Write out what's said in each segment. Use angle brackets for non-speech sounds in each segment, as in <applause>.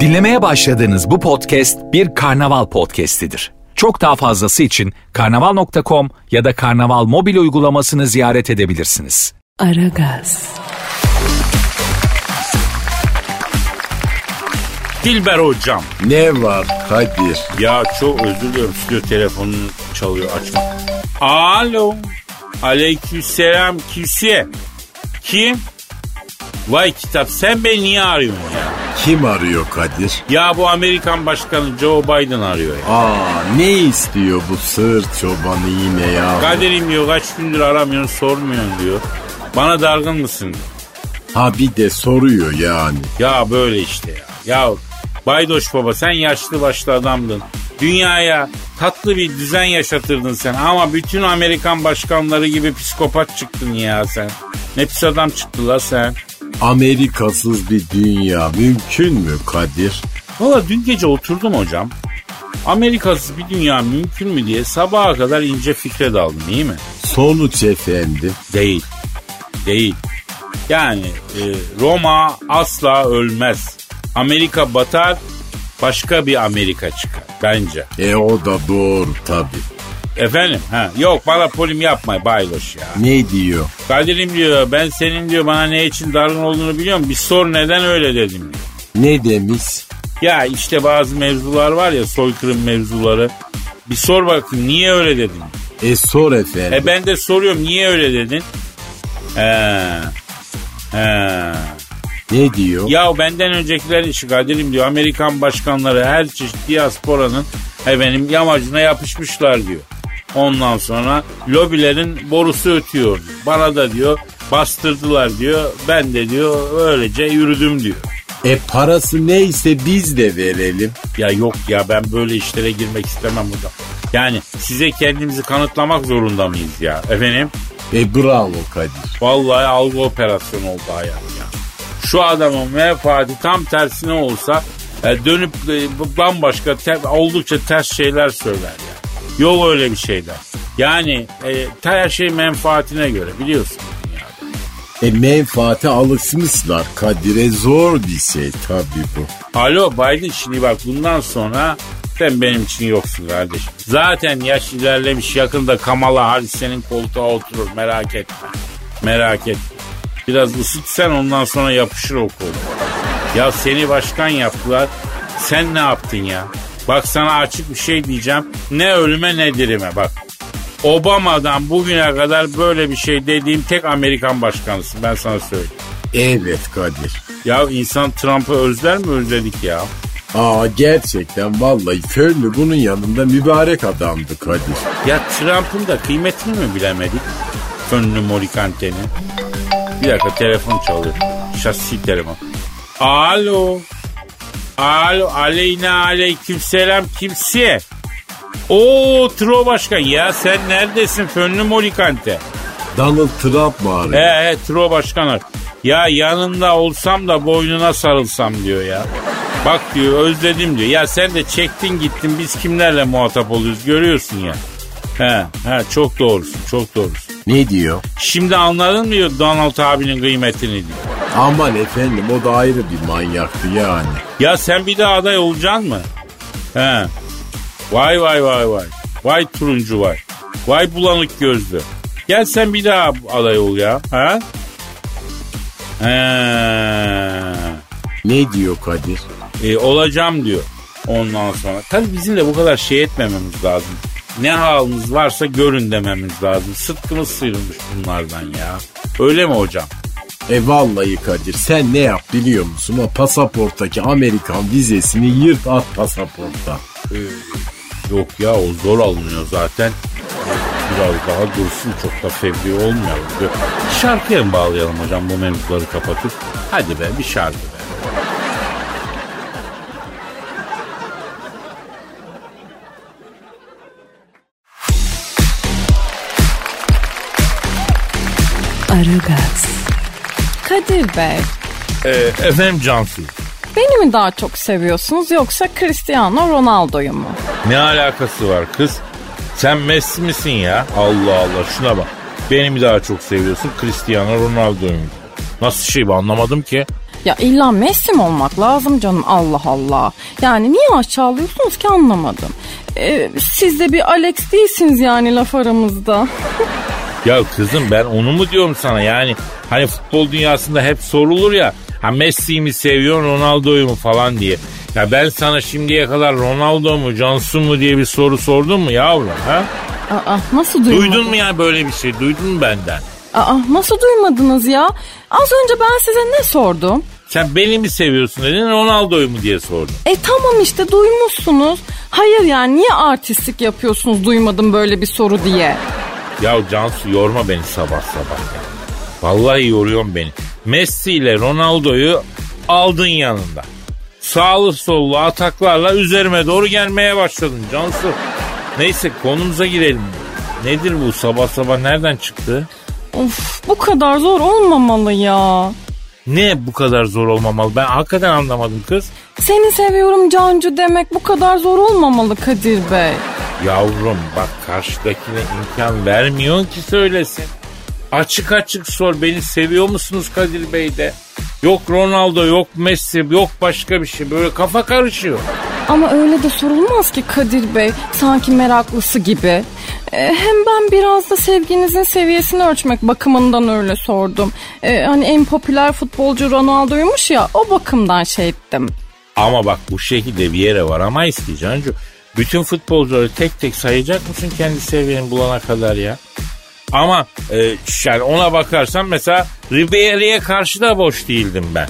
Dinlemeye başladığınız bu podcast bir karnaval podcastidir. Çok daha fazlası için karnaval.com ya da karnaval mobil uygulamasını ziyaret edebilirsiniz. Aragaz, Dilber hocam. Ne var Kadir? Ya çok özür diliyorum stüdyo telefonunu çalıyor açma. Alo. Aleykümselam kimse. Kim? Vay kitap sen beni niye arıyorsun ya? Kim arıyor Kadir? Ya bu Amerikan Başkanı Joe Biden arıyor ya. Aa ne istiyor bu sığır çobanı yine ya? Kadir'im diyor kaç gündür aramıyorsun sormuyorsun diyor. Bana dargın mısın? diyor. Ha bir de soruyor yani. Ya böyle işte ya. Ya Baydoş baba sen yaşlı başlı adamdın. Dünyaya tatlı bir düzen yaşatırdın sen ama bütün Amerikan başkanları gibi psikopat çıktın ya sen. Ne pis adam çıktı la sen. Amerikasız bir dünya mümkün mü Kadir? Valla dün gece oturdum hocam. Amerikasız bir dünya mümkün mü diye sabaha kadar ince fikre daldım iyi mi? Sonuç efendim. Değil. Değil. Yani e, Roma asla ölmez. Amerika batar başka bir Amerika çıkar bence. E o da doğru tabi. Efendim? Ha, yok bana polim yapma Bayloş ya. Ne diyor? Kadir'im diyor ben senin diyor bana ne için dargın olduğunu biliyorum. Bir sor neden öyle dedim diyor. Ne demiş? Ya işte bazı mevzular var ya soykırım mevzuları. Bir sor bakayım niye öyle dedin? E sor efendim. E ben de soruyorum niye öyle dedin? He. He. Ne diyor? Ya benden öncekiler işi Kadir'im diyor. Amerikan başkanları her çeşit diasporanın efendim yamacına yapışmışlar diyor. Ondan sonra lobilerin borusu ötüyor. Bana da diyor bastırdılar diyor. Ben de diyor öylece yürüdüm diyor. E parası neyse biz de verelim. Ya yok ya ben böyle işlere girmek istemem burada. Yani size kendimizi kanıtlamak zorunda mıyız ya efendim? E bravo Kadir. Vallahi algı operasyonu oldu hayat ya. Şu adamın menfaati tam tersine olsa e, dönüp e, bambaşka oldukça ters şeyler söyler ya. Yok öyle bir şeyler. Yani e, her şey menfaatine göre biliyorsun. E menfaate alışmışlar Kadir'e zor bir şey tabi bu. Alo Biden şimdi bak bundan sonra sen benim için yoksun kardeşim. Zaten yaş ilerlemiş yakında Kamala Harris senin koltuğa oturur merak etme. Merak etme. Biraz ısıt sen ondan sonra yapışır o koltuğa. Ya seni başkan yaptılar. Sen ne yaptın ya? Bak sana açık bir şey diyeceğim. Ne ölüme ne dirime bak. Obama'dan bugüne kadar böyle bir şey dediğim tek Amerikan başkanısın ben sana söyleyeyim. Evet Kadir. Ya insan Trump'ı özler mi özledik ya? Aa gerçekten vallahi Fönlü bunun yanında mübarek adamdı Kadir. Ya Trump'ın da kıymetini mi bilemedik? Fönlü Morikante'nin. Bir dakika telefon çalıyor. Şahsi telefon. Alo. Alo aleyna aleyküm selam kimse. Oo Tro Başkan ya sen neredesin Fönlü Morikante? Donald Trump arıyor? He he Tro Başkan Ya yanında olsam da boynuna sarılsam diyor ya. Bak diyor özledim diyor. Ya sen de çektin gittin biz kimlerle muhatap oluyoruz görüyorsun ya. He he çok doğrusun çok doğrusun. Ne diyor? Şimdi anladın mı diyor Donald abinin kıymetini diyor. Aman efendim o da ayrı bir manyaktı yani. Ya sen bir daha aday olacaksın mı? He. Vay vay vay vay. Vay turuncu vay. Vay bulanık gözlü. Gel sen bir daha aday ol ya. Ha? He. Ne diyor Kadir? E, olacağım diyor. Ondan sonra. Tabii bizim de bu kadar şey etmememiz lazım. Ne haliniz varsa görün dememiz lazım. Sıtkımız sıyrılmış bunlardan ya. Öyle mi hocam? E vallahi Kadir sen ne yap biliyor musun? O pasaporttaki Amerikan vizesini yırt at pasaporttan. Yok ya o zor alınıyor zaten. Biraz daha dursun çok da fevri olmayalım. Şarkıya mı bağlayalım hocam bu mevzuları kapatıp? Hadi be bir şarkı be. Aragaz, Kadir Bey, Ee, efendim Cansu. beni mi daha çok seviyorsunuz yoksa Cristiano Ronaldo'yu mu? Ne alakası var kız? Sen Messi misin ya? Allah Allah şuna bak. Beni mi daha çok seviyorsun Cristiano Ronaldo'yu mu? Nasıl şey bu anlamadım ki. Ya illa Messi mi olmak lazım canım Allah Allah. Yani niye aşağılıyorsunuz ki anlamadım. Ee, siz de bir Alex değilsiniz yani laf aramızda. <laughs> Ya kızım ben onu mu diyorum sana yani hani futbol dünyasında hep sorulur ya ha Messi'yi mi seviyorsun Ronaldo'yu mu falan diye. Ya ben sana şimdiye kadar Ronaldo mu Cansu mu diye bir soru sordum mu yavrum ha? Aa, nasıl duymadınız? Duydun mu ya böyle bir şey duydun mu benden? Aa, nasıl duymadınız ya? Az önce ben size ne sordum? Sen beni mi seviyorsun dedin Ronaldo'yu mu diye sordum. E tamam işte duymuşsunuz. Hayır yani niye artistlik yapıyorsunuz duymadım böyle bir soru diye. Ya Cansu yorma beni sabah sabah ya. Vallahi yoruyorsun beni. Messi ile Ronaldo'yu aldın yanında. Sağlı sollu ataklarla üzerime doğru gelmeye başladın Cansu. Neyse konumuza girelim. Nedir bu sabah sabah nereden çıktı? Of bu kadar zor olmamalı ya. Ne bu kadar zor olmamalı? Ben hakikaten anlamadım kız. Seni seviyorum Cancu demek bu kadar zor olmamalı Kadir Bey. Yavrum bak karşıdakine imkan vermiyorsun ki söylesin. Açık açık sor beni seviyor musunuz Kadir Bey de? Yok Ronaldo yok Messi yok başka bir şey böyle kafa karışıyor. Ama öyle de sorulmaz ki Kadir Bey sanki meraklısı gibi. Ee, hem ben biraz da sevginizin seviyesini ölçmek bakımından öyle sordum. Ee, hani en popüler futbolcu Ronaldo'ymuş ya o bakımdan şey ettim. Ama bak bu şekilde bir yere varamayız ki Cancu. Bütün futbolcuları tek tek sayacak mısın kendi seviyeni bulana kadar ya? Ama e, yani ona bakarsan mesela Ribery'e karşı da boş değildim ben.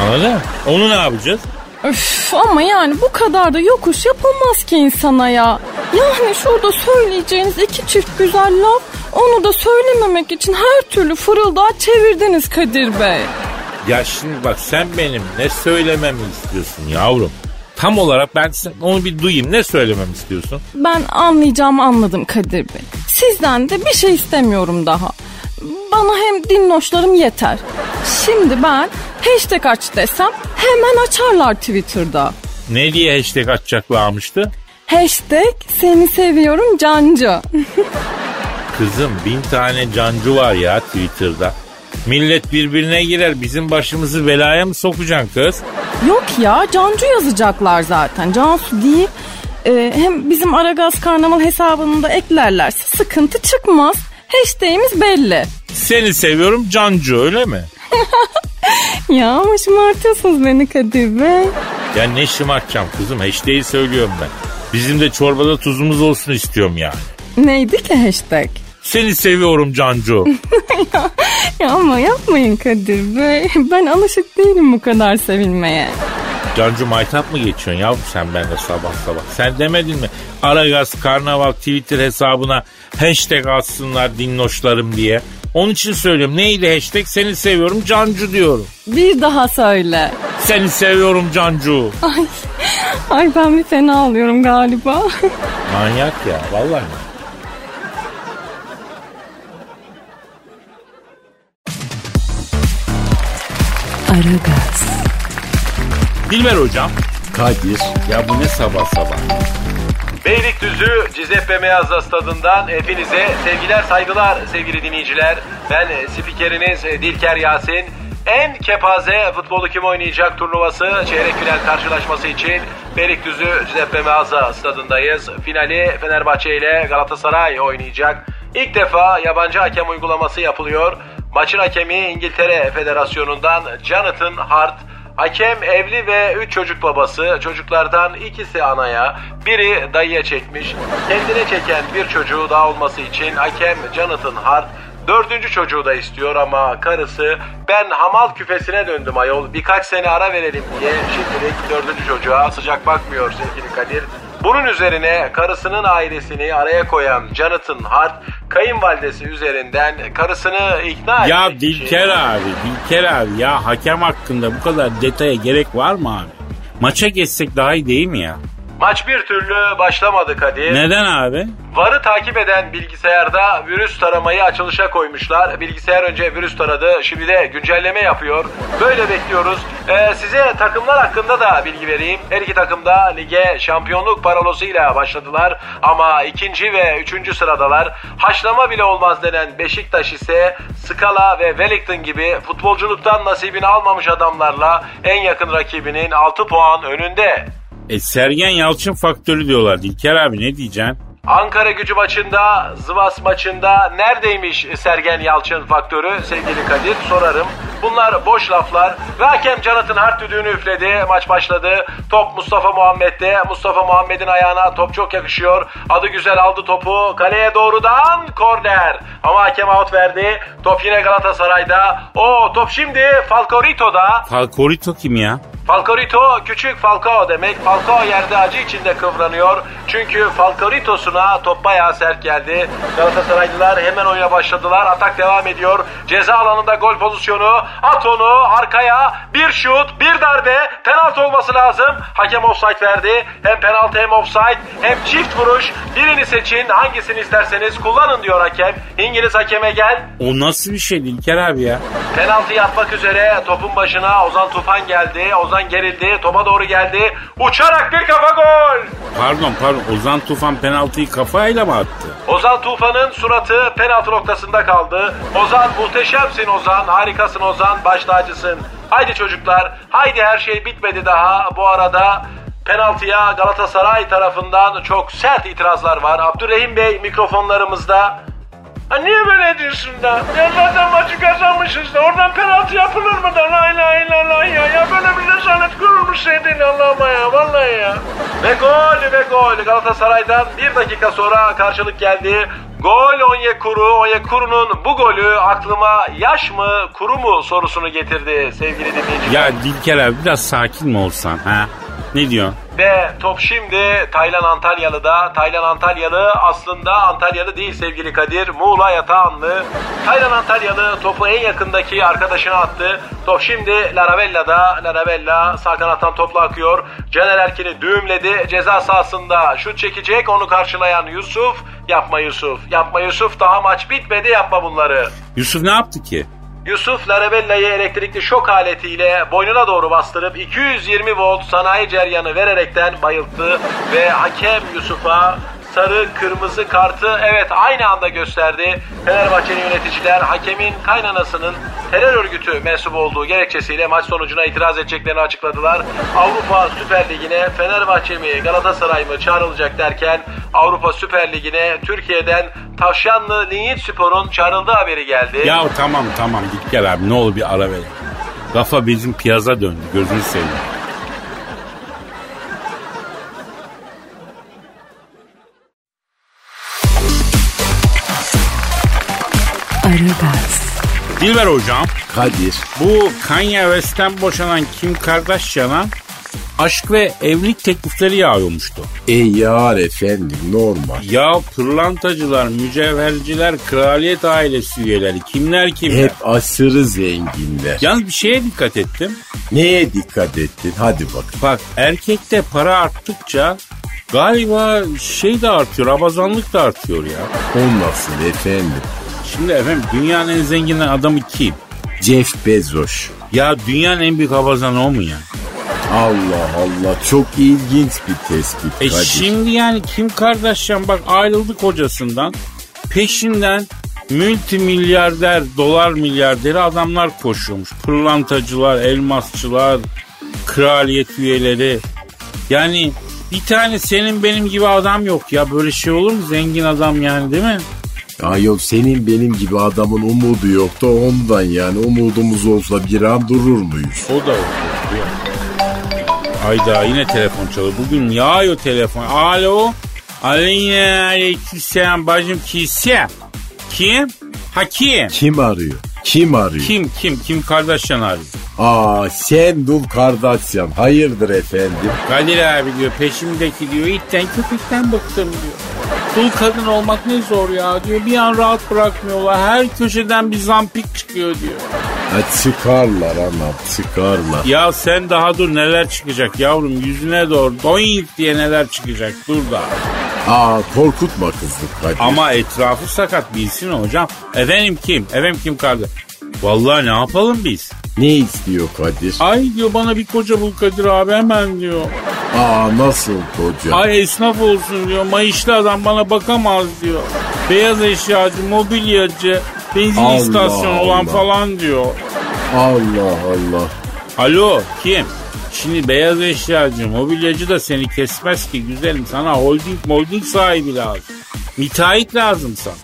Anladın mı? Onu ne yapacağız? Üf, ama yani bu kadar da yokuş yapılmaz ki insana ya. Yani şurada söyleyeceğiniz iki çift güzel laf onu da söylememek için her türlü fırıldağı çevirdiniz Kadir Bey. Ya şimdi bak sen benim ne söylememi istiyorsun yavrum? Tam olarak ben onu bir duyayım. Ne söylememi istiyorsun? Ben anlayacağımı anladım Kadir Bey. Sizden de bir şey istemiyorum daha. Bana hem dinloşlarım yeter. Şimdi ben hashtag aç desem hemen açarlar Twitter'da. Ne diye hashtag açacaklarmıştı? Hashtag seni seviyorum Cancu. <laughs> Kızım bin tane cancı var ya Twitter'da. Millet birbirine girer. Bizim başımızı belaya mı sokacaksın kız? Yok ya Cancu yazacaklar zaten. Cansu değil. Ee, hem bizim Aragaz Karnaval hesabını da eklerlerse sıkıntı çıkmaz. Hashtag'imiz belli. Seni seviyorum Cancu öyle mi? <laughs> Ya ama şımartıyorsunuz beni Kadir Bey. Ya ne şımartacağım kızım hashtag'i söylüyorum ben. Bizim de çorbada tuzumuz olsun istiyorum yani. Neydi ki hashtag? Seni seviyorum Cancu. <laughs> Ya ama yapmayın Kadir Bey. Ben alışık değilim bu kadar sevilmeye. Cancu maytap mı geçiyorsun yavrum sen bende sabah sabah? Sen demedin mi? Aragaz Karnaval Twitter hesabına hashtag atsınlar dinloşlarım diye. Onun için söylüyorum. Neydi hashtag? Seni seviyorum Cancu diyorum. Bir daha söyle. Seni seviyorum Cancu. Ay, ay ben bir fena alıyorum galiba. Manyak ya vallahi. Aragaz, Dilber hocam. Kadir. Ya bu ne sabah sabah? Beylikdüzü Cizeppe Meazza stadından hepinize sevgiler saygılar sevgili dinleyiciler. Ben e, spikeriniz e, Dilker Yasin. En kepaze futbolu kim oynayacak turnuvası çeyrek final karşılaşması için Beylikdüzü Cizeppe Meazza stadındayız. Finali Fenerbahçe ile Galatasaray oynayacak. İlk defa yabancı hakem uygulaması yapılıyor. Maçın hakemi İngiltere Federasyonu'ndan Jonathan Hart. Hakem evli ve 3 çocuk babası. Çocuklardan ikisi anaya, biri dayıya çekmiş. Kendine çeken bir çocuğu daha olması için hakem Jonathan Hart dördüncü çocuğu da istiyor ama karısı ben hamal küfesine döndüm ayol birkaç sene ara verelim diye şimdilik dördüncü çocuğa sıcak bakmıyor sevgili Kadir. Bunun üzerine karısının ailesini araya koyan Jonathan Hart kayınvalidesi üzerinden karısını ikna Ya etmek için- Dilker abi, Dilker abi ya hakem hakkında bu kadar detaya gerek var mı abi? Maça geçsek daha iyi değil mi ya? Maç bir türlü başlamadı Kadir. Neden abi? VAR'ı takip eden bilgisayarda virüs taramayı açılışa koymuşlar. Bilgisayar önce virüs taradı, şimdi de güncelleme yapıyor. Böyle bekliyoruz. Ee, size takımlar hakkında da bilgi vereyim. Her iki takım da lige şampiyonluk paralosuyla başladılar. Ama ikinci ve üçüncü sıradalar. Haşlama bile olmaz denen Beşiktaş ise Skala ve Wellington gibi futbolculuktan nasibini almamış adamlarla en yakın rakibinin 6 puan önünde. E Sergen Yalçın faktörü diyorlar. Dilker abi ne diyeceksin? Ankara gücü maçında, Zivas maçında neredeymiş Sergen Yalçın faktörü sevgili Kadir sorarım. Bunlar boş laflar. Ve hakem Canat'ın hard düdüğünü üfledi. Maç başladı. Top Mustafa Muhammed'de. Mustafa Muhammed'in ayağına top çok yakışıyor. Adı güzel aldı topu. Kaleye doğrudan korner. Ama hakem out verdi. Top yine Galatasaray'da. O top şimdi Falcorito'da. Falcorito kim ya? Falcorito küçük Falcao demek. Falcao yerde acı içinde kıvranıyor. Çünkü Falcoritos'una top bayağı sert geldi. Galatasaraylılar hemen oyuna başladılar. Atak devam ediyor. Ceza alanında gol pozisyonu. At onu arkaya. Bir şut, bir darbe. Penaltı olması lazım. Hakem offside verdi. Hem penaltı hem offside hem çift vuruş. Birini seçin. Hangisini isterseniz kullanın diyor hakem. İngiliz hakeme gel. O nasıl bir şey Dilker abi ya? Penaltı yapmak üzere topun başına Ozan Tufan geldi. Ozan gerildi. Topa doğru geldi. Uçarak bir kafa gol. Pardon pardon Ozan Tufan penaltıyı kafayla mı attı? Ozan Tufan'ın suratı penaltı noktasında kaldı. Ozan muhteşemsin Ozan. Harikasın Ozan. Baş tacısın. Haydi çocuklar. Haydi her şey bitmedi daha. Bu arada penaltıya Galatasaray tarafından çok sert itirazlar var. Abdurrahim Bey mikrofonlarımızda. Ha niye böyle diyorsun da? Ya zaten maçı kazanmışız da oradan penaltı yapılır mı da? La ilahe illallah ya. Ya böyle bir rezalet kurulmuş senin Allah'ıma ya. Vallahi ya. Ve gol ve gol. Galatasaray'dan bir dakika sonra karşılık geldi. Gol Onyekuru. Onyekuru'nun bu golü aklıma yaş mı kuru mu sorusunu getirdi sevgili dinleyiciler. Ya Dilker abi biraz sakin mi olsan ha? Ne diyorsun? Ve top şimdi Taylan Antalyalı'da. Taylan Antalyalı aslında Antalyalı değil sevgili Kadir. Muğla Yatağanlı. Taylan Antalyalı topu en yakındaki arkadaşına attı. Top şimdi Laravella'da. Laravella sağ kanattan topla akıyor. Caner Erkin'i düğümledi. Ceza sahasında şut çekecek. Onu karşılayan Yusuf. Yapma Yusuf. Yapma Yusuf. Daha maç bitmedi. Yapma bunları. Yusuf ne yaptı ki? Yusuf Larabella'yı elektrikli şok aletiyle boynuna doğru bastırıp 220 volt sanayi ceryanı vererekten bayılttı ve hakem Yusuf'a sarı kırmızı kartı evet aynı anda gösterdi. Fenerbahçeli yöneticiler hakemin kaynanasının terör örgütü mensup olduğu gerekçesiyle maç sonucuna itiraz edeceklerini açıkladılar. Avrupa Süper Ligi'ne Fenerbahçe mi Galatasaray mı çağrılacak derken Avrupa Süper Ligi'ne Türkiye'den Tavşanlı Linyit Spor'un çağrıldığı haberi geldi. Ya tamam tamam Dilker abi ne olur bir ara ver. Kafa bizim piyaza döndü gözünü seveyim. Dilber hocam Kadir. bu Kanye West'ten boşanan Kim Kardashian'a aşk ve evlilik teklifleri yağıyormuştu. E yar efendim normal. Ya pırlantacılar, mücevherciler, kraliyet ailesi üyeleri kimler kimler. Hep aşırı zenginler. Yalnız bir şeye dikkat ettim. Neye dikkat ettin? Hadi bak. Bak erkekte para arttıkça galiba şey de artıyor, abazanlık da artıyor ya. O nasıl efendim? Şimdi efendim dünyanın en zengin adamı kim? Jeff Bezos. Ya dünyanın en büyük abazanı o mu ya? Allah Allah çok ilginç bir tespit E Kadir. şimdi yani Kim Kardashian bak ayrıldı kocasından. Peşinden multimilyarder, dolar milyarderi adamlar koşuyormuş. Pırlantacılar, elmasçılar, kraliyet üyeleri. Yani bir tane senin benim gibi adam yok ya. Böyle şey olur mu? Zengin adam yani değil mi? Ya yok senin benim gibi adamın umudu yok da ondan yani umudumuz olsa bir an durur muyuz? O da oluyor. Ayda yine telefon çalıyor. Bugün yağıyor telefon. Alo. Aleyna aleykümselam bacım kise. Kim? Ha kim? Kim arıyor? Kim arıyor? Kim kim? Kim Kardashian arıyor? Aa sen Dul Kardashian. Hayırdır efendim? Kadir abi diyor peşimdeki diyor itten köpekten bıktım diyor. Dul kadın olmak ne zor ya diyor. Bir an rahat bırakmıyorlar. Her köşeden bir zampik çıkıyor diyor. Ha, çıkarlar anam çıkarlar. Ya sen daha dur neler çıkacak yavrum yüzüne doğru doink diye neler çıkacak dur da. Aa korkutma kızı Kadir. Ama etrafı sakat bilsin hocam. Efendim kim? Efendim kim kardeş? Vallahi ne yapalım biz? Ne istiyor Kadir? Ay diyor bana bir koca bul Kadir abi hemen diyor. Aa nasıl koca? Ay esnaf olsun diyor. Mayışlı adam bana bakamaz diyor. Beyaz eşyacı, mobilyacı, benzin Allah istasyonu olan Allah. falan diyor. Allah Allah. Alo kim? Şimdi beyaz eşyacı, mobilyacı da seni kesmez ki güzelim. Sana holding molding sahibi lazım. Müteahhit lazım sana.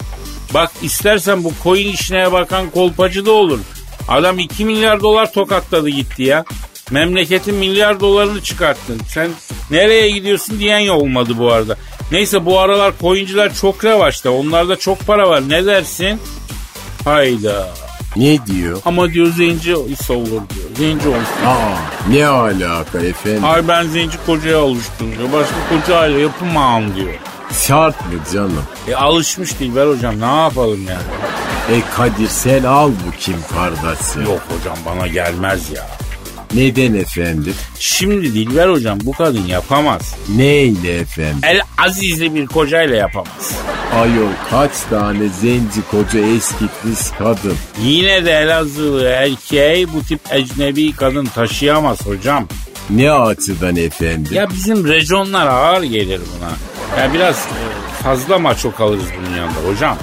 Bak istersen bu coin işine bakan kolpacı da olur. Adam 2 milyar dolar tokatladı gitti ya. Memleketin milyar dolarını çıkarttın. Sen nereye gidiyorsun diyen olmadı bu arada. Neyse bu aralar coinciler çok revaçta. Onlarda çok para var. Ne dersin? Hayda. Ne diyor? Ama diyor zenci ise olur diyor. Zenci olsun. Aa ne alaka efendim? Ay ben zenci kocaya alıştım diyor. Başka kocayla yapamam diyor. Şart mı canım? E alışmış Dilber hocam ne yapalım yani. E Kadir sen al bu Kim Kardashian. Yok hocam bana gelmez ya. Neden efendim? Şimdi Dilber hocam bu kadın yapamaz. Neyle efendim? El azizli bir kocayla yapamaz. Ayol kaç tane zenci koca eskitmiş kadın. Yine de Elazığlı erkeği bu tip ecnebi kadın taşıyamaz hocam. Ne açıdan efendim? Ya bizim rejonlar ağır gelir buna. Ya biraz e, fazla maço kalırız bunun yanında hocam.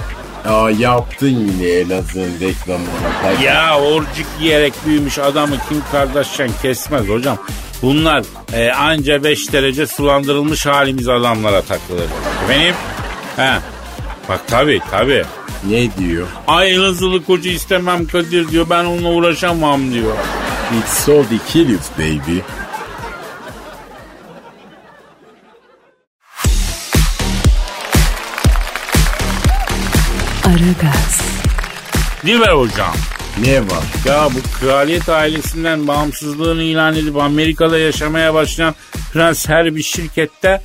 Aa yaptın yine Elazığ'ın reklamını. Ya orcik yiyerek büyümüş adamı kim Kardashian kesmez hocam. Bunlar e, anca 5 derece sulandırılmış halimiz adamlara takılır. Benim he. Bak tabi tabi. Ne diyor? Ay Elazığlı koca istemem Kadir diyor. Ben onunla uğraşamam diyor. It's so ridiculous baby. Aragaz, Dilber hocam. Ne var? Ya bu kraliyet ailesinden bağımsızlığını ilan edip Amerika'da yaşamaya başlayan prens her bir şirkette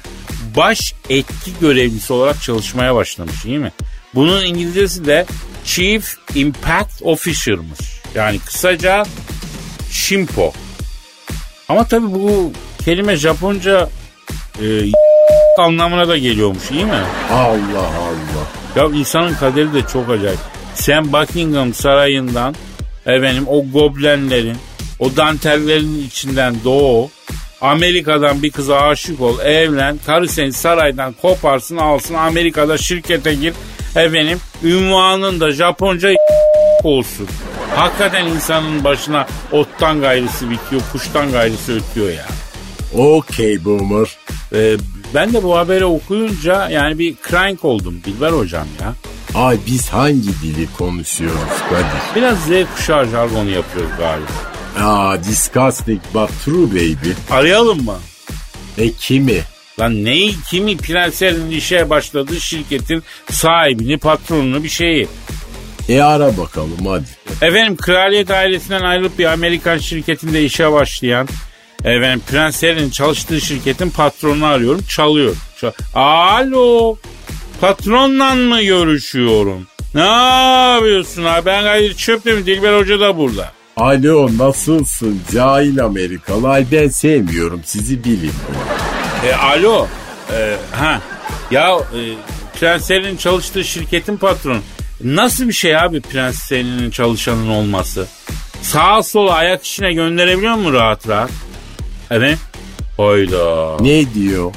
baş etki görevlisi olarak çalışmaya başlamış değil mi? Bunun İngilizcesi de Chief Impact Officer'mış. Yani kısaca Shimpo. Ama tabii bu kelime Japonca e, anlamına da geliyormuş değil mi? Allah Allah. Ya insanın kaderi de çok acayip. Sen Buckingham Sarayı'ndan efendim o goblenlerin, o dantellerin içinden doğu, Amerika'dan bir kıza aşık ol, evlen, karı seni saraydan koparsın, alsın, Amerika'da şirkete gir, efendim ünvanın da Japonca <laughs> olsun. Hakikaten insanın başına ottan gayrısı bitiyor, kuştan gayrısı ötüyor ya. Okey boomer. Ee, ben de bu haberi okuyunca yani bir crank oldum Dilber hocam ya. Ay biz hangi dili konuşuyoruz Kadir? Biraz Z kuşağı jargonu yapıyoruz galiba. Aa disgusting but true baby. Arayalım mı? E kimi? Lan neyi kimi prenslerin işe başladığı şirketin sahibini patronunu bir şeyi. E ara bakalım hadi. Efendim kraliyet ailesinden ayrılıp bir Amerikan şirketinde işe başlayan efendim prenslerin çalıştığı şirketin patronunu arıyorum çalıyor. Çal- Alo patronla mı görüşüyorum? Ne yapıyorsun abi ben Kadir Çöp'tüm Dilber Hoca da burada. Alo nasılsın cahil Amerikalı? Ay ben sevmiyorum sizi bilin. E, alo. E, ha. Ya e, Prenslerinin çalıştığı şirketin patronu. Nasıl bir şey abi Prenslerinin çalışanın olması? Sağa sola ayak işine gönderebiliyor mu rahat rahat? Evet. Hayda. Ne diyor?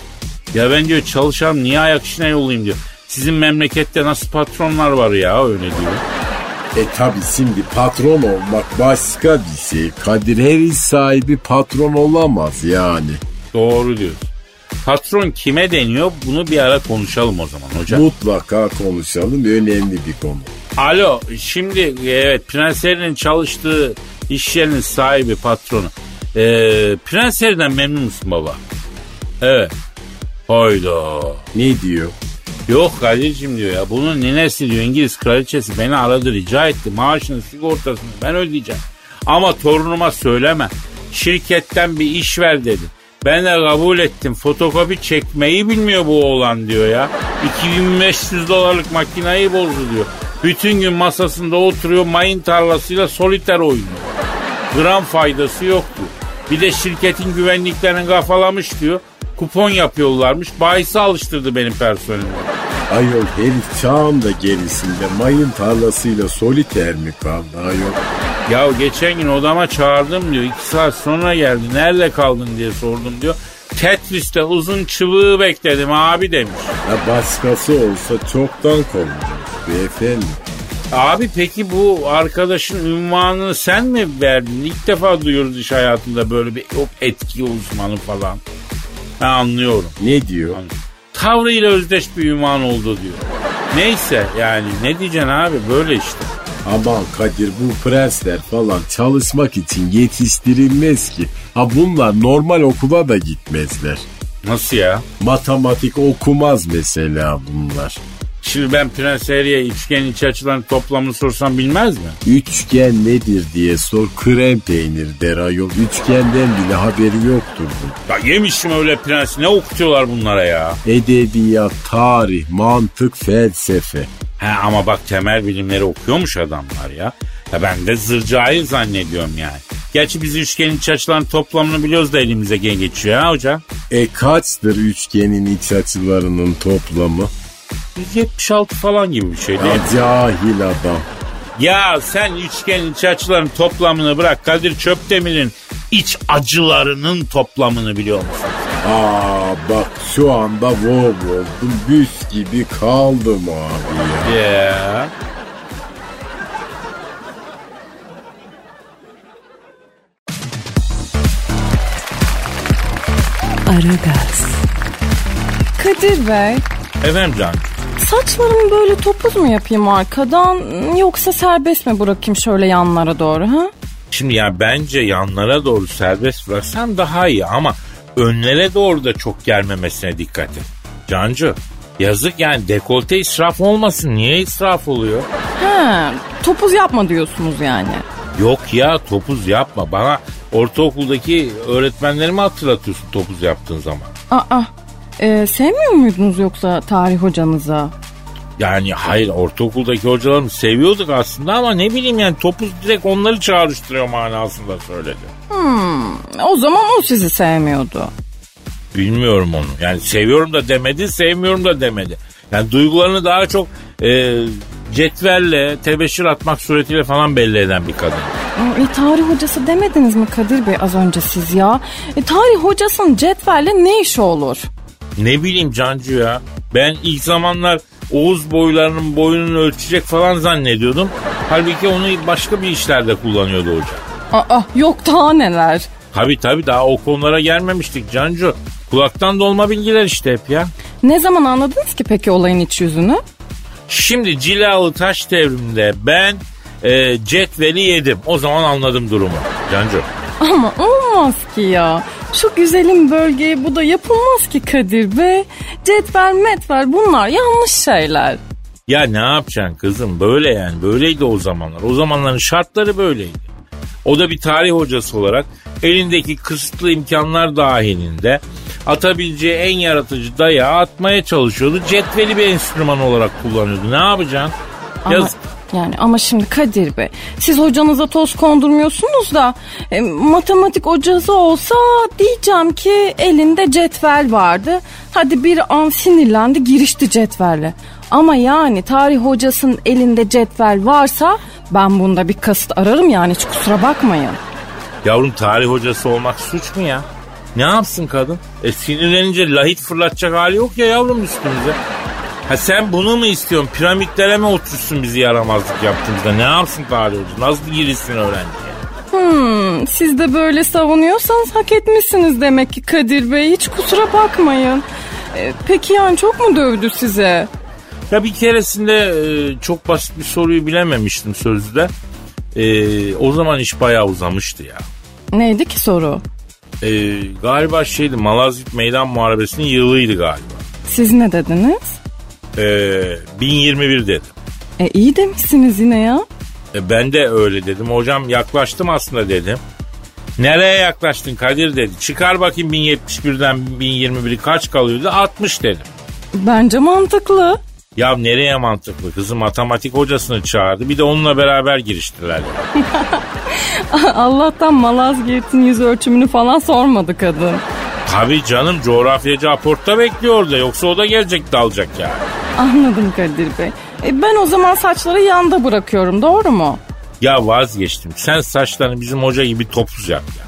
Ya ben diyor çalışan niye ayak işine yollayayım diyor. Sizin memlekette nasıl patronlar var ya öyle diyor. E tabi şimdi patron olmak başka bir şey. Kadir her iş sahibi patron olamaz yani. Doğru diyor. Patron kime deniyor bunu bir ara konuşalım o zaman hocam. Mutlaka konuşalım önemli bir konu. Alo şimdi evet Prenslerinin çalıştığı iş yerinin sahibi patronu. Ee, Prenslerden memnun musun baba? Evet. Hayda. Ne diyor? Yok Kadir'cim diyor ya bunun ninesi diyor İngiliz kraliçesi beni aradı rica etti maaşını sigortasını ben ödeyeceğim. Ama torunuma söyleme şirketten bir iş ver dedi. Ben de kabul ettim. Fotokopi çekmeyi bilmiyor bu oğlan diyor ya. 2500 dolarlık makinayı bozdu diyor. Bütün gün masasında oturuyor mayın tarlasıyla soliter oynuyor. Gram faydası yoktu. Bir de şirketin güvenliklerini kafalamış diyor. Kupon yapıyorlarmış. Bahisi alıştırdı benim personelimi. Ayol herif çağın da gerisinde mayın tarlasıyla soliter mi kaldı ayol? Ya geçen gün odama çağırdım diyor. İki saat sonra geldi. Nerede kaldın diye sordum diyor. Tetris'te uzun çubuğu bekledim abi demiş. Ya başkası olsa çoktan kovulur beyefendi. Abi peki bu arkadaşın ünvanını sen mi verdin? İlk defa duyuyoruz iş hayatında böyle bir yok etki uzmanı falan. Ben anlıyorum. Ne diyor? Tavrıyla özdeş bir ünvan oldu diyor. Neyse yani ne diyeceksin abi böyle işte. Aman Kadir bu prensler falan çalışmak için yetiştirilmez ki. Ha bunlar normal okula da gitmezler. Nasıl ya? Matematik okumaz mesela bunlar. Şimdi ben Prens Harry'e üçgen iç açıların toplamını sorsam bilmez mi? Üçgen nedir diye sor krem peynir der ayol. Üçgenden bile haberi yoktur bu. Ya yemişim öyle prens ne okutuyorlar bunlara ya? Edebiyat, tarih, mantık, felsefe. He ama bak temel bilimleri okuyormuş adamlar ya. Ya ben de zırcayı zannediyorum yani. Gerçi biz üçgenin iç açıların toplamını biliyoruz da elimize geçiyor ha hocam. E kaçtır üçgenin iç açılarının toplamı? 176 falan gibi bir şey değil mi? Cahil adam. Ya sen üçgenin iç açıların toplamını bırak. Kadir Çöpdemir'in iç acılarının toplamını biliyor musun? Aa bak şu anda wow oldum. Büs gibi kaldım abi ya. Ya. Aragaz, Kadir Bey, Efendim can. Saçlarımı böyle topuz mu yapayım arkadan yoksa serbest mi bırakayım şöyle yanlara doğru ha? Şimdi ya bence yanlara doğru serbest bıraksan daha iyi ama önlere doğru da çok gelmemesine dikkat et. Cancı yazık yani dekolte israf olmasın. Niye israf oluyor? Ha, topuz yapma diyorsunuz yani. Yok ya topuz yapma. Bana ortaokuldaki öğretmenlerimi hatırlatıyorsun topuz yaptığın zaman. Aa, e, sevmiyor muydunuz yoksa tarih hocanıza? Yani hayır ortaokuldaki hocalarımı seviyorduk aslında ama ne bileyim yani topuz direkt onları çağrıştırıyor manasında söyledi. O zaman o sizi sevmiyordu. Bilmiyorum onu. Yani seviyorum da demedi, sevmiyorum da demedi. Yani duygularını daha çok e, cetvelle, tebeşir atmak suretiyle falan belli eden bir kadın. E, tarih hocası demediniz mi Kadir Bey az önce siz ya? E, tarih hocasının cetvelle ne işi olur? Ne bileyim Cancu ya. Ben ilk zamanlar Oğuz boylarının boyunu ölçecek falan zannediyordum. Halbuki onu başka bir işlerde kullanıyordu hoca. Aa, yok daha neler. Tabi tabi daha o konulara gelmemiştik Cancu. Kulaktan dolma bilgiler işte hep ya. Ne zaman anladınız ki peki olayın iç yüzünü? Şimdi cilalı taş devriminde ben e, cetveli yedim. O zaman anladım durumu. Cancu. Ama olmaz ki ya. Şu güzelim bölgeye bu da yapılmaz ki Kadir Bey. Cetvel metvel bunlar yanlış şeyler. Ya ne yapacaksın kızım böyle yani böyleydi o zamanlar. O zamanların şartları böyleydi. O da bir tarih hocası olarak elindeki kısıtlı imkanlar dahilinde atabileceği en yaratıcı dayağı atmaya çalışıyordu. Cetveli bir enstrüman olarak kullanıyordu. Ne yapacaksın? Ama, Yaz- yani ama şimdi Kadir Bey siz hocanıza toz kondurmuyorsunuz da e, matematik hocası olsa diyeceğim ki elinde cetvel vardı. Hadi bir an sinirlendi girişti cetvelle. Ama yani tarih hocasının elinde cetvel varsa ben bunda bir kasıt ararım yani hiç kusura bakmayın. Yavrum tarih hocası olmak suç mu ya? Ne yapsın kadın? E sinirlenince lahit fırlatacak hali yok ya yavrum üstümüze. Ha sen bunu mu istiyorsun? Piramitlere mi otursun bizi yaramazlık yaptığımızda? Ne yapsın tarih hocası? Nasıl girişsin öğrenciye? Hmm, siz de böyle savunuyorsanız hak etmişsiniz demek ki Kadir Bey. Hiç kusura bakmayın. E, peki yani çok mu dövdü size? Ya bir keresinde e, çok basit bir soruyu bilememiştim sözlüde. E, o zaman iş bayağı uzamıştı ya. Neydi ki soru? E, galiba şeydi Malazgirt Meydan Muharebesi'nin yılıydı galiba. Siz ne dediniz? E, 1021 dedim. E iyi demişsiniz yine ya. E, ben de öyle dedim. Hocam yaklaştım aslında dedim. Nereye yaklaştın Kadir dedi. Çıkar bakayım 1071'den 1021'i kaç kalıyordu? 60 dedim. Bence mantıklı. Ya nereye mantıklı? Kızı matematik hocasını çağırdı. Bir de onunla beraber giriştiler. <laughs> Allah'tan Malazgirt'in yüz ölçümünü falan sormadı kadın. Tabii canım coğrafyacı aportta bekliyor da yoksa o da gelecek dalacak ya. Anladım Kadir Bey. E, ben o zaman saçları yanda bırakıyorum doğru mu? Ya vazgeçtim. Sen saçlarını bizim hoca gibi topuz yap ya.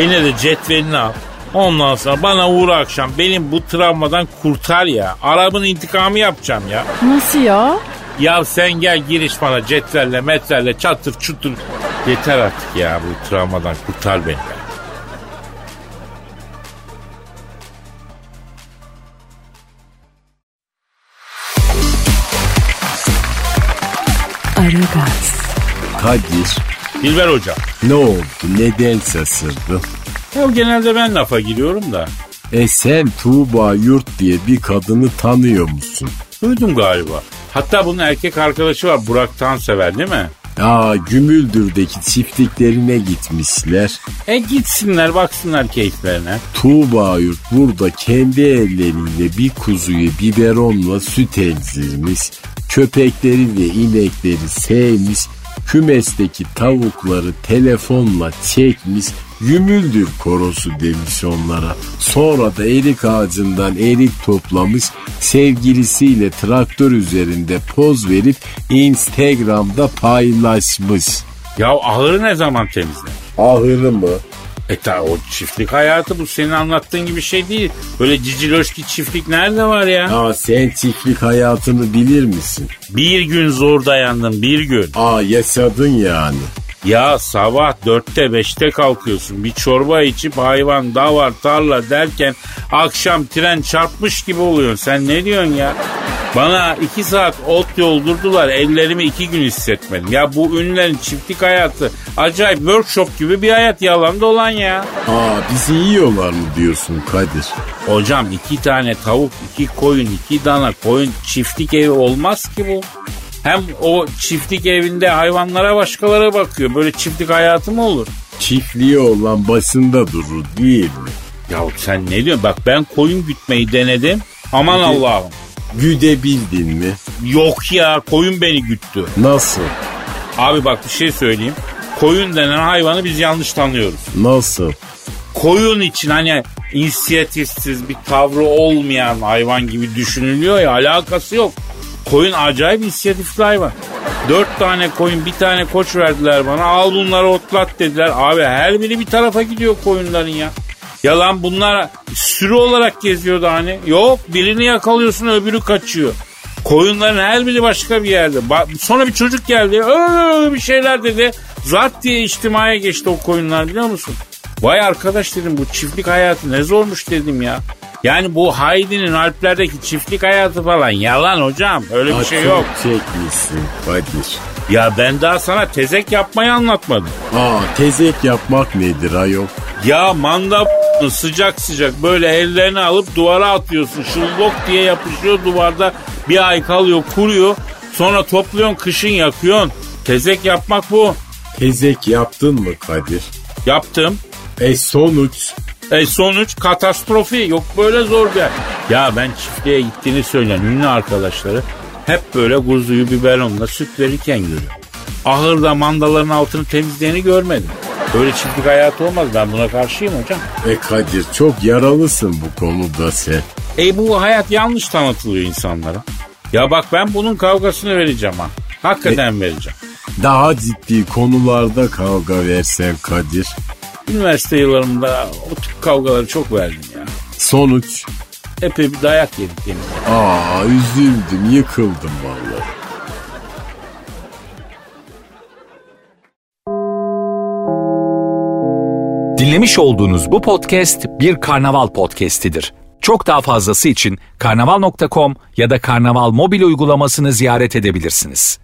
Eline de cetvelini al. Ondan sonra bana uğra akşam benim bu travmadan kurtar ya. Arabın intikamı yapacağım ya. Nasıl ya? Ya sen gel giriş bana cetvelle metrelle çatır çutur. Yeter artık ya bu travmadan kurtar beni. ya. Kadir Dilber hocam. ne oldu neden şaşırdın? Ya genelde ben lafa giriyorum da. E sen Tuğba Yurt diye bir kadını tanıyor musun? Duydum galiba. Hatta bunun erkek arkadaşı var Burak Tansever değil mi? Aa Gümüldür'deki çiftliklerine gitmişler. E gitsinler baksınlar keyiflerine. Tuğba Yurt burada kendi elleriyle bir kuzuyu biberonla süt emzirmiş. Köpekleri ve inekleri sevmiş. Kümesteki tavukları telefonla çekmiş. Gümüldür korosu demiş onlara. Sonra da erik ağacından erik toplamış. Sevgilisiyle traktör üzerinde poz verip Instagram'da paylaşmış. Ya ahırı ne zaman temizler? Ahırı mı? E ta o çiftlik hayatı bu senin anlattığın gibi şey değil. Böyle ciciloşki çiftlik nerede var ya? Aa sen çiftlik hayatını bilir misin? Bir gün zor dayandım bir gün. Aa yaşadın yani. Ya sabah dörtte beşte kalkıyorsun. Bir çorba içip hayvan, davar, tarla derken akşam tren çarpmış gibi oluyorsun. Sen ne diyorsun ya? Bana iki saat ot yoldurdular. Ellerimi iki gün hissetmedim. Ya bu ünlülerin çiftlik hayatı acayip workshop gibi bir hayat yalan dolan ya. Aa bizi yiyorlar mı diyorsun Kadir? Hocam iki tane tavuk, iki koyun, iki dana koyun çiftlik evi olmaz ki bu. Hem o çiftlik evinde hayvanlara başkaları bakıyor. Böyle çiftlik hayatı mı olur? Çiftliği olan başında durur değil mi? Ya sen ne diyorsun? Bak ben koyun gütmeyi denedim. Aman Allah'ım. Güdebildin mi? Yok ya koyun beni güttü. Nasıl? Abi bak bir şey söyleyeyim. Koyun denen hayvanı biz yanlış tanıyoruz. Nasıl? Koyun için hani inisiyatifsiz bir tavrı olmayan hayvan gibi düşünülüyor ya alakası yok. Koyun acayip inisiyatifli hayvan. Dört tane koyun bir tane koç verdiler bana. Al bunları otlat dediler. Abi her biri bir tarafa gidiyor koyunların ya. Ya lan bunlar sürü olarak geziyordu hani. Yok birini yakalıyorsun öbürü kaçıyor. Koyunların her biri başka bir yerde. Ba- Sonra bir çocuk geldi. Öyle bir şeyler dedi. Zat diye içtimaya geçti o koyunlar biliyor musun? Vay arkadaş dedim bu çiftlik hayatı ne zormuş dedim ya. Yani bu Haydi'nin Alplerdeki çiftlik hayatı falan yalan hocam. Öyle bir şey yok. çekmişsin Kadir. Ya ben daha sana tezek yapmayı anlatmadım. Aa tezek yapmak nedir ayol? Ya manda <laughs> sıcak sıcak böyle ellerini alıp duvara atıyorsun. Şıllok diye yapışıyor duvarda bir ay kalıyor kuruyor. Sonra topluyorsun kışın yakıyorsun. Tezek yapmak bu. Tezek yaptın mı Kadir? Yaptım. E sonuç? E sonuç katastrofi. Yok böyle zor bir yer. Ya ben çiftliğe gittiğini söyleyen ünlü arkadaşları hep böyle kuzuyu biberonla süt verirken görüyorum. Ahırda mandaların altını temizleyeni görmedim. Böyle çiftlik hayatı olmaz. Ben buna karşıyım hocam. E Kadir çok yaralısın bu konuda sen. E bu hayat yanlış tanıtılıyor insanlara. Ya bak ben bunun kavgasını vereceğim ha. Hakikaten vereceğim. Daha ciddi konularda kavga versen Kadir. Üniversite yıllarımda o tip kavgaları çok verdim ya. Sonuç? Epey bir dayak yedik ederim. Aa üzüldüm yıkıldım vallahi. Dinlemiş olduğunuz bu podcast bir karnaval podcastidir. Çok daha fazlası için karnaval.com ya da karnaval mobil uygulamasını ziyaret edebilirsiniz.